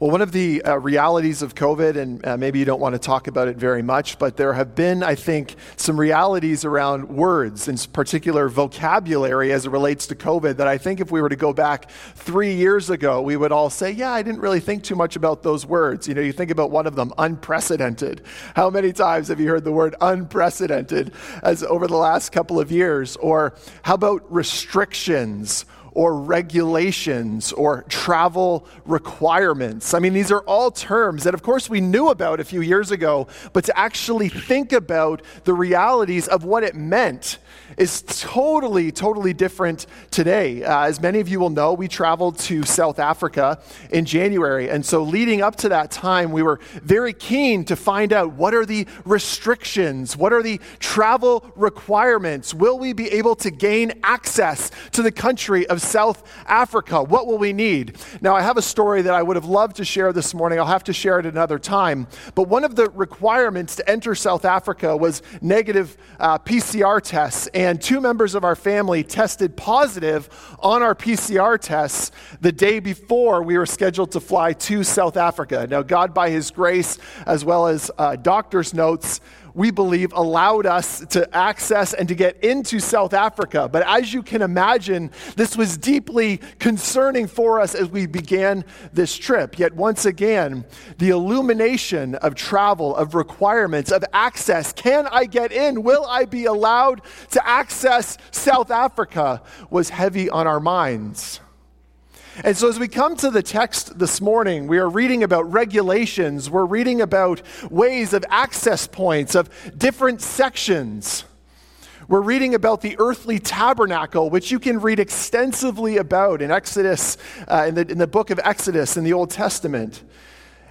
Well, one of the uh, realities of COVID, and uh, maybe you don't want to talk about it very much, but there have been, I think, some realities around words, in particular vocabulary as it relates to COVID, that I think if we were to go back three years ago, we would all say, yeah, I didn't really think too much about those words. You know, you think about one of them, unprecedented. How many times have you heard the word unprecedented as over the last couple of years? Or how about restrictions? Or regulations or travel requirements. I mean, these are all terms that, of course, we knew about a few years ago, but to actually think about the realities of what it meant is totally, totally different today. Uh, as many of you will know, we traveled to South Africa in January. And so, leading up to that time, we were very keen to find out what are the restrictions? What are the travel requirements? Will we be able to gain access to the country of South Africa? What will we need? Now, I have a story that I would have loved to share this morning. I'll have to share it another time. But one of the requirements to enter South Africa was negative uh, PCR tests. And two members of our family tested positive on our PCR tests the day before we were scheduled to fly to South Africa. Now, God, by His grace, as well as uh, doctor's notes, we believe, allowed us to access and to get into South Africa. But as you can imagine, this was deeply concerning for us as we began this trip. Yet, once again, the illumination of travel, of requirements, of access can I get in? Will I be allowed to access South Africa? was heavy on our minds. And so, as we come to the text this morning, we are reading about regulations, we're reading about ways of access points, of different sections. We're reading about the earthly tabernacle, which you can read extensively about in Exodus, uh, in, the, in the book of Exodus in the Old Testament.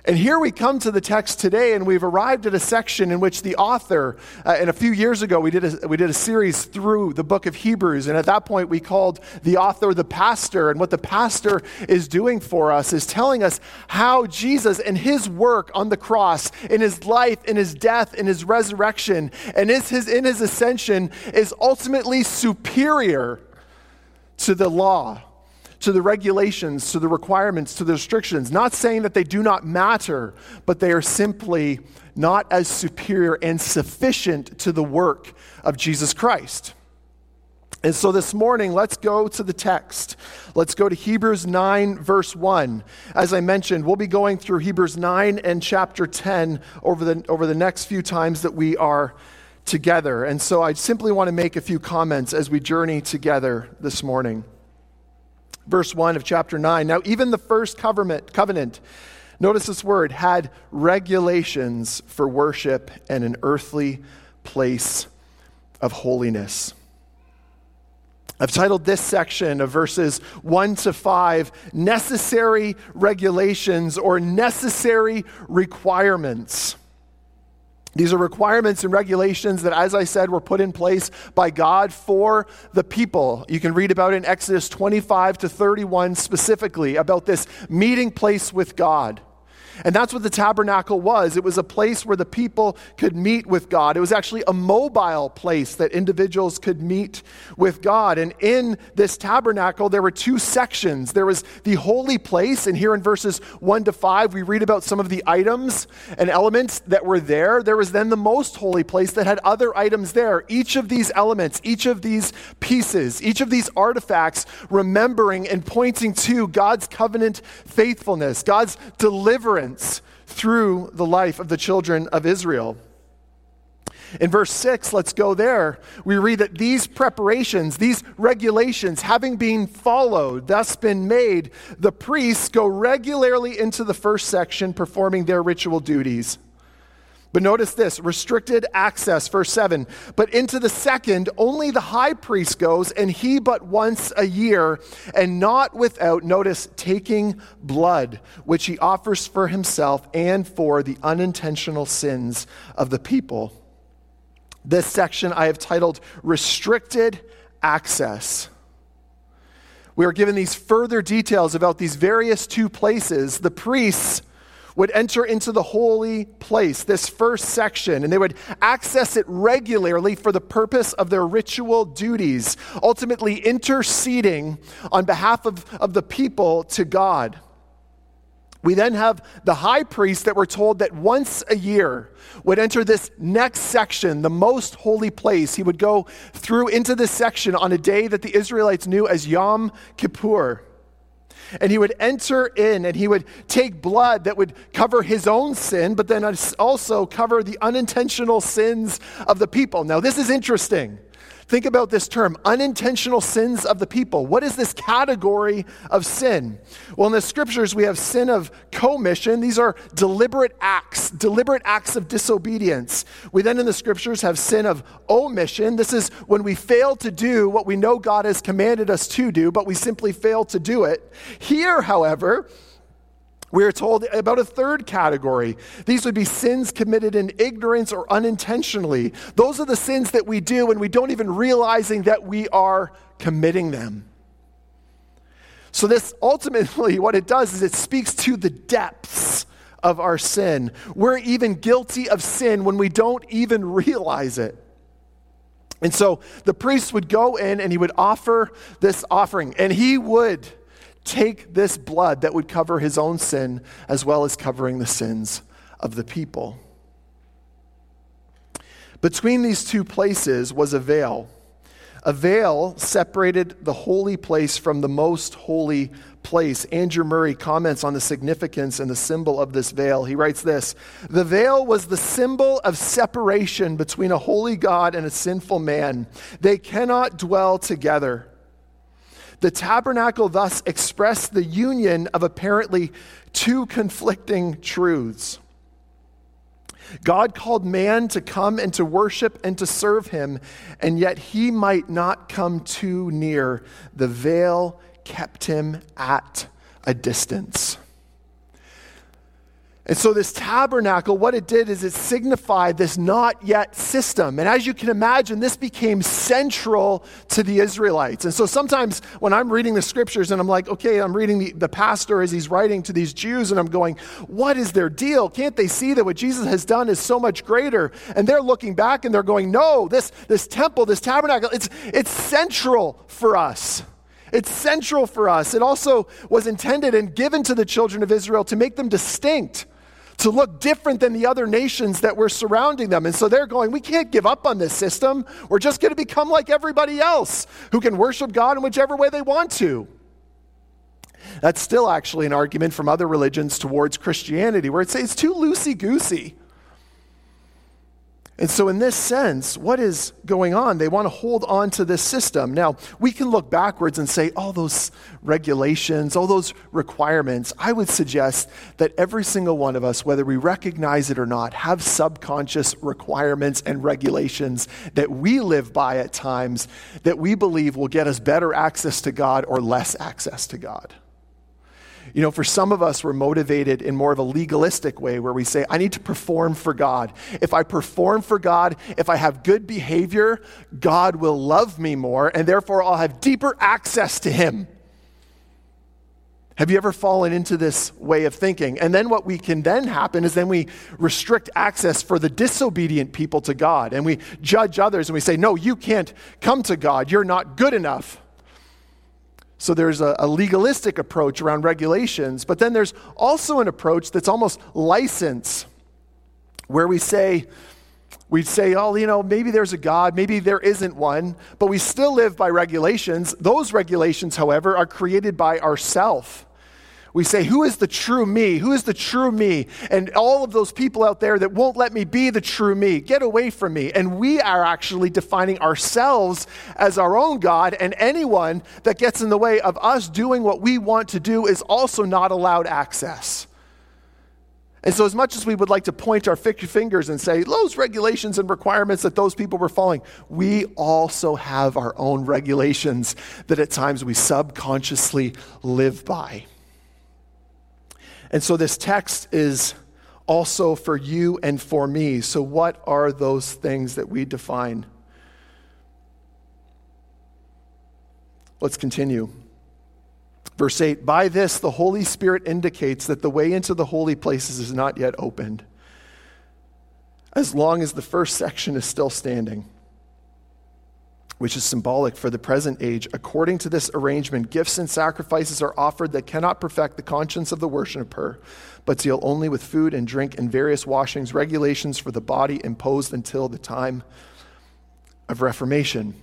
And here we come to the text today, and we've arrived at a section in which the author, uh, and a few years ago, we did, a, we did a series through the book of Hebrews. And at that point, we called the author the pastor. And what the pastor is doing for us is telling us how Jesus and his work on the cross, in his life, in his death, in his resurrection, and is his, in his ascension, is ultimately superior to the law to the regulations, to the requirements, to the restrictions. Not saying that they do not matter, but they are simply not as superior and sufficient to the work of Jesus Christ. And so this morning, let's go to the text. Let's go to Hebrews 9, verse 1. As I mentioned, we'll be going through Hebrews 9 and chapter 10 over the, over the next few times that we are together. And so I simply want to make a few comments as we journey together this morning verse 1 of chapter 9. Now, even the first covenant, covenant, notice this word, had regulations for worship and an earthly place of holiness. I've titled this section of verses 1 to 5 Necessary Regulations or Necessary Requirements. These are requirements and regulations that, as I said, were put in place by God for the people. You can read about in Exodus 25 to 31 specifically about this meeting place with God. And that's what the tabernacle was. It was a place where the people could meet with God. It was actually a mobile place that individuals could meet with God. And in this tabernacle, there were two sections. There was the holy place, and here in verses 1 to 5, we read about some of the items and elements that were there. There was then the most holy place that had other items there. Each of these elements, each of these pieces, each of these artifacts remembering and pointing to God's covenant faithfulness, God's deliverance through the life of the children of Israel. In verse 6, let's go there. We read that these preparations, these regulations, having been followed, thus been made, the priests go regularly into the first section performing their ritual duties. But notice this restricted access, verse 7. But into the second, only the high priest goes, and he but once a year, and not without, notice, taking blood, which he offers for himself and for the unintentional sins of the people. This section I have titled Restricted Access. We are given these further details about these various two places. The priests would enter into the holy place, this first section, and they would access it regularly for the purpose of their ritual duties, ultimately interceding on behalf of, of the people to God. We then have the high priest that we're told that once a year would enter this next section, the most holy place. He would go through into this section on a day that the Israelites knew as Yom Kippur. And he would enter in and he would take blood that would cover his own sin, but then also cover the unintentional sins of the people. Now, this is interesting Think about this term unintentional sins of the people. What is this category of sin? Well, in the scriptures, we have sin of commission. These are deliberate acts, deliberate acts of disobedience. We then in the scriptures have sin of omission. This is when we fail to do what we know God has commanded us to do, but we simply fail to do it. Here, however, we are told about a third category. These would be sins committed in ignorance or unintentionally. Those are the sins that we do and we don't even realizing that we are committing them. So, this ultimately, what it does is it speaks to the depths of our sin. We're even guilty of sin when we don't even realize it. And so the priest would go in and he would offer this offering, and he would take this blood that would cover his own sin as well as covering the sins of the people. Between these two places was a veil. A veil separated the holy place from the most holy place. Andrew Murray comments on the significance and the symbol of this veil. He writes this The veil was the symbol of separation between a holy God and a sinful man. They cannot dwell together. The tabernacle thus expressed the union of apparently two conflicting truths. God called man to come and to worship and to serve him, and yet he might not come too near. The veil kept him at a distance. And so, this tabernacle, what it did is it signified this not yet system. And as you can imagine, this became central to the Israelites. And so, sometimes when I'm reading the scriptures and I'm like, okay, I'm reading the, the pastor as he's writing to these Jews, and I'm going, what is their deal? Can't they see that what Jesus has done is so much greater? And they're looking back and they're going, no, this, this temple, this tabernacle, it's, it's central for us. It's central for us. It also was intended and given to the children of Israel to make them distinct to look different than the other nations that were surrounding them. And so they're going, we can't give up on this system. We're just going to become like everybody else who can worship God in whichever way they want to. That's still actually an argument from other religions towards Christianity, where it says it's too loosey goosey. And so, in this sense, what is going on? They want to hold on to this system. Now, we can look backwards and say, all those regulations, all those requirements. I would suggest that every single one of us, whether we recognize it or not, have subconscious requirements and regulations that we live by at times that we believe will get us better access to God or less access to God. You know, for some of us, we're motivated in more of a legalistic way where we say, I need to perform for God. If I perform for God, if I have good behavior, God will love me more, and therefore I'll have deeper access to Him. Have you ever fallen into this way of thinking? And then what we can then happen is then we restrict access for the disobedient people to God and we judge others and we say, no, you can't come to God. You're not good enough. So there's a, a, legalistic approach around regulations, but then there's also an approach that's almost license, where we say, we say, oh, you know, maybe there's a God, maybe there isn't one, but we still live by regulations. Those regulations, however, are created by ourself. We say, Who is the true me? Who is the true me? And all of those people out there that won't let me be the true me, get away from me. And we are actually defining ourselves as our own God, and anyone that gets in the way of us doing what we want to do is also not allowed access. And so, as much as we would like to point our fingers and say, those regulations and requirements that those people were following, we also have our own regulations that at times we subconsciously live by. And so this text is also for you and for me. So, what are those things that we define? Let's continue. Verse 8 By this, the Holy Spirit indicates that the way into the holy places is not yet opened, as long as the first section is still standing. Which is symbolic for the present age. According to this arrangement, gifts and sacrifices are offered that cannot perfect the conscience of the worshiper, but deal only with food and drink and various washings, regulations for the body imposed until the time of Reformation.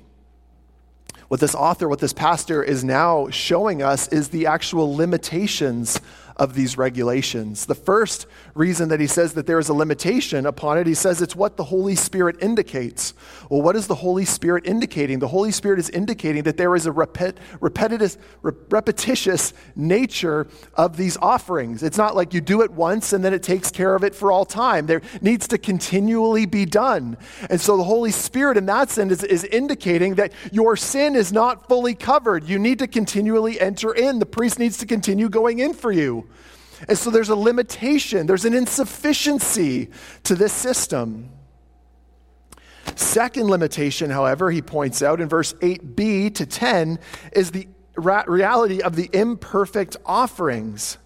What this author, what this pastor is now showing us is the actual limitations of these regulations. The first reason that he says that there is a limitation upon it, he says it's what the Holy Spirit indicates. Well, what is the Holy Spirit indicating? The Holy Spirit is indicating that there is a repet, repetitious nature of these offerings. It's not like you do it once and then it takes care of it for all time. There needs to continually be done. And so the Holy Spirit, in that sense, is, is indicating that your sin is not fully covered. You need to continually enter in. The priest needs to continue going in for you. And so there's a limitation, there's an insufficiency to this system. Second limitation, however, he points out in verse 8b to 10 is the reality of the imperfect offerings.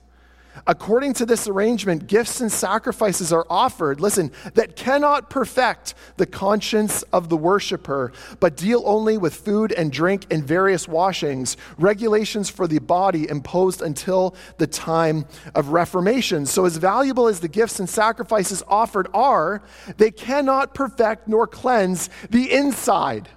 According to this arrangement, gifts and sacrifices are offered, listen, that cannot perfect the conscience of the worshiper, but deal only with food and drink and various washings, regulations for the body imposed until the time of Reformation. So, as valuable as the gifts and sacrifices offered are, they cannot perfect nor cleanse the inside.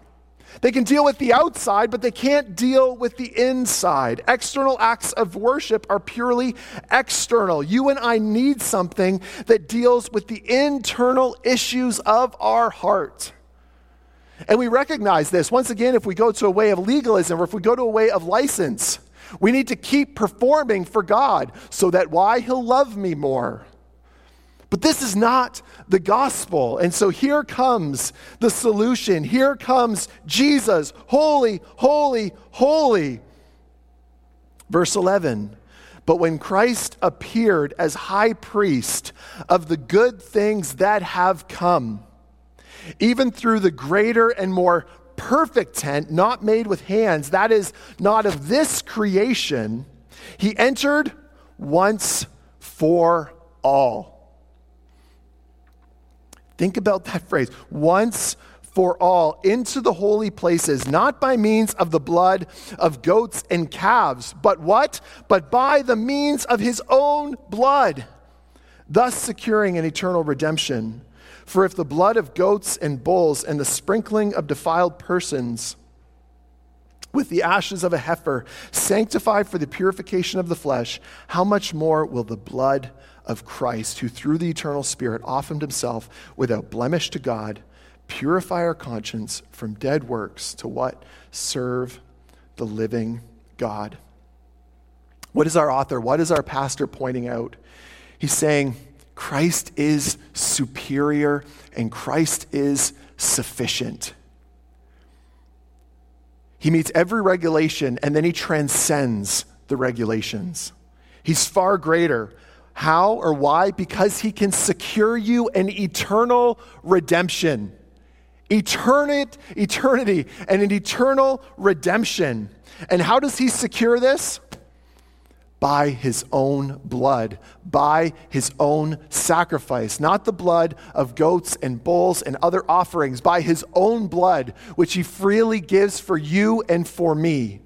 They can deal with the outside, but they can't deal with the inside. External acts of worship are purely external. You and I need something that deals with the internal issues of our heart. And we recognize this. Once again, if we go to a way of legalism or if we go to a way of license, we need to keep performing for God so that why? He'll love me more. But this is not the gospel. And so here comes the solution. Here comes Jesus, holy, holy, holy. Verse 11. But when Christ appeared as high priest of the good things that have come, even through the greater and more perfect tent, not made with hands, that is, not of this creation, he entered once for all Think about that phrase once for all into the holy places, not by means of the blood of goats and calves, but what? But by the means of his own blood, thus securing an eternal redemption. For if the blood of goats and bulls and the sprinkling of defiled persons, with the ashes of a heifer, sanctify for the purification of the flesh, how much more will the blood of Christ, who through the eternal Spirit offered himself without blemish to God, purify our conscience from dead works to what? Serve the living God. What is our author? What is our pastor pointing out? He's saying Christ is superior and Christ is sufficient. He meets every regulation and then he transcends the regulations. He's far greater how or why? Because he can secure you an eternal redemption. Eternity, eternity, and an eternal redemption. And how does he secure this? By his own blood, by his own sacrifice, not the blood of goats and bulls and other offerings, by his own blood, which he freely gives for you and for me.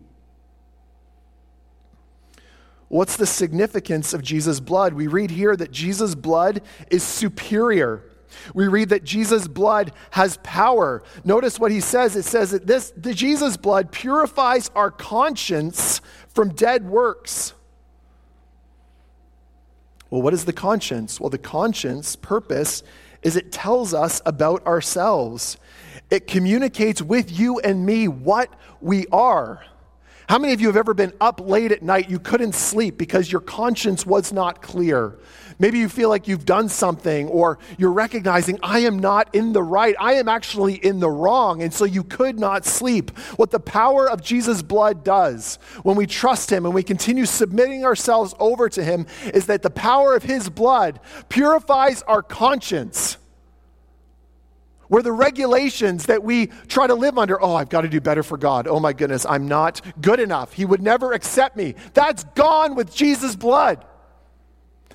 What's the significance of Jesus' blood? We read here that Jesus' blood is superior. We read that Jesus' blood has power. Notice what he says. It says that this the Jesus' blood purifies our conscience from dead works. Well, what is the conscience? Well, the conscience purpose is it tells us about ourselves. It communicates with you and me what we are. How many of you have ever been up late at night, you couldn't sleep because your conscience was not clear? Maybe you feel like you've done something or you're recognizing, I am not in the right, I am actually in the wrong, and so you could not sleep. What the power of Jesus' blood does when we trust Him and we continue submitting ourselves over to Him is that the power of His blood purifies our conscience where the regulations that we try to live under, oh, I've got to do better for God. Oh my goodness, I'm not good enough. He would never accept me. That's gone with Jesus' blood.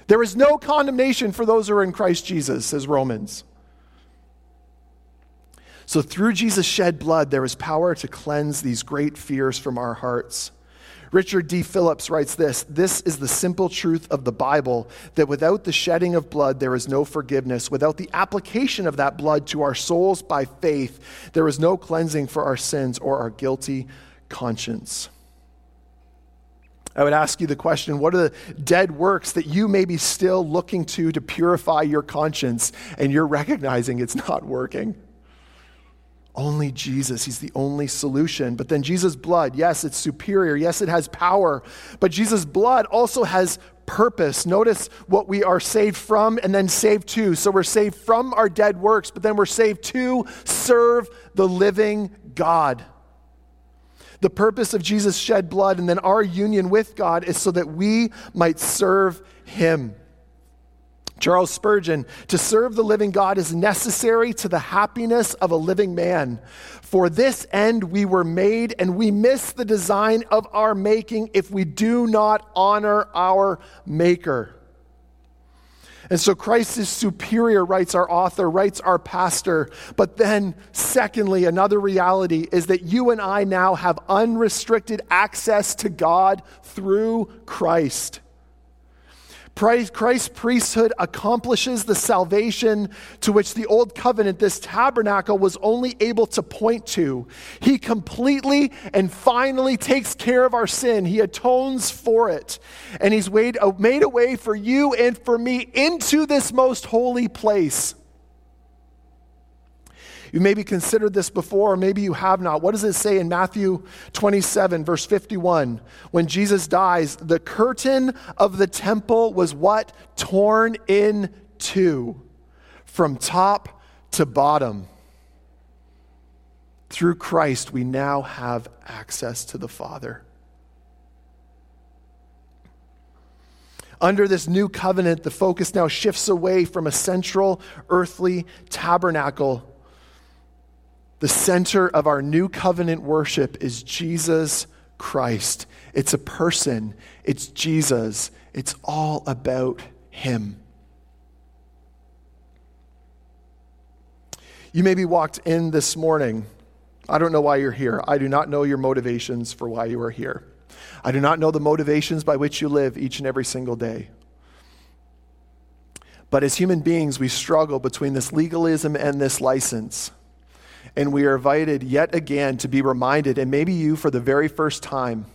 There is no condemnation for those who are in Christ Jesus, says Romans. So, through Jesus' shed blood, there is power to cleanse these great fears from our hearts. Richard D. Phillips writes this This is the simple truth of the Bible that without the shedding of blood, there is no forgiveness. Without the application of that blood to our souls by faith, there is no cleansing for our sins or our guilty conscience. I would ask you the question what are the dead works that you may be still looking to to purify your conscience and you're recognizing it's not working? Only Jesus. He's the only solution. But then Jesus' blood, yes, it's superior. Yes, it has power. But Jesus' blood also has purpose. Notice what we are saved from and then saved to. So we're saved from our dead works, but then we're saved to serve the living God. The purpose of Jesus' shed blood and then our union with God is so that we might serve Him. Charles Spurgeon, to serve the living God is necessary to the happiness of a living man. For this end we were made, and we miss the design of our making if we do not honor our Maker. And so Christ is superior, writes our author, writes our pastor. But then, secondly, another reality is that you and I now have unrestricted access to God through Christ. Christ's priesthood accomplishes the salvation to which the old covenant, this tabernacle, was only able to point to. He completely and finally takes care of our sin. He atones for it. And He's made a, way for you and for me into this most holy place. You maybe considered this before, or maybe you have not. What does it say in Matthew 27, verse 51? When Jesus dies, the curtain of the temple was what? Torn in two from top to bottom. Through Christ, we now have access to the Father. Under this new covenant, the focus now shifts away from a central earthly tabernacle the center of our new covenant worship is Jesus Christ. It's a person, it's Jesus, it's all about Him. You maybe walked in this morning. I don't know why you're here. I do not know your motivations for why you are here. I do not know the motivations by which you live each and every single day. But as human beings, we struggle between this legalism and this license. And we are invited yet again to be reminded, and maybe you for the very first time,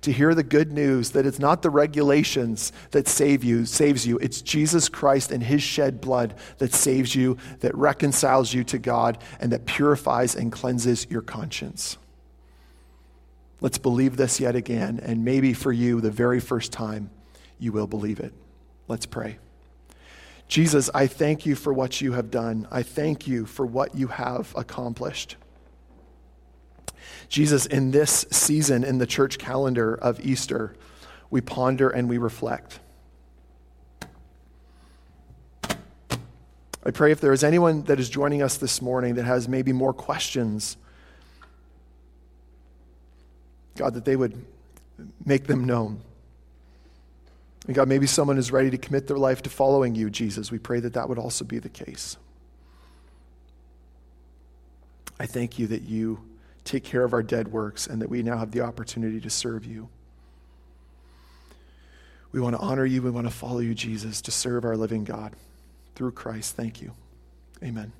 to hear the good news that it's not the regulations that save you, saves you. It's Jesus Christ and his shed blood that saves you, that reconciles you to God, and that purifies and cleanses your conscience. Let's believe this yet again, and maybe for you, the very first time, you will believe it. Let's pray. Jesus, I thank you for what you have done. I thank you for what you have accomplished. Jesus, in this season in the church calendar of Easter, we ponder and we reflect. I pray if there is anyone that is joining us this morning that has maybe more questions, God, that they would make them known. And God, maybe someone is ready to commit their life to following you, Jesus. We pray that that would also be the case. I thank you that you take care of our dead works and that we now have the opportunity to serve you. We want to honor you. We want to follow you, Jesus, to serve our living God through Christ. Thank you. Amen.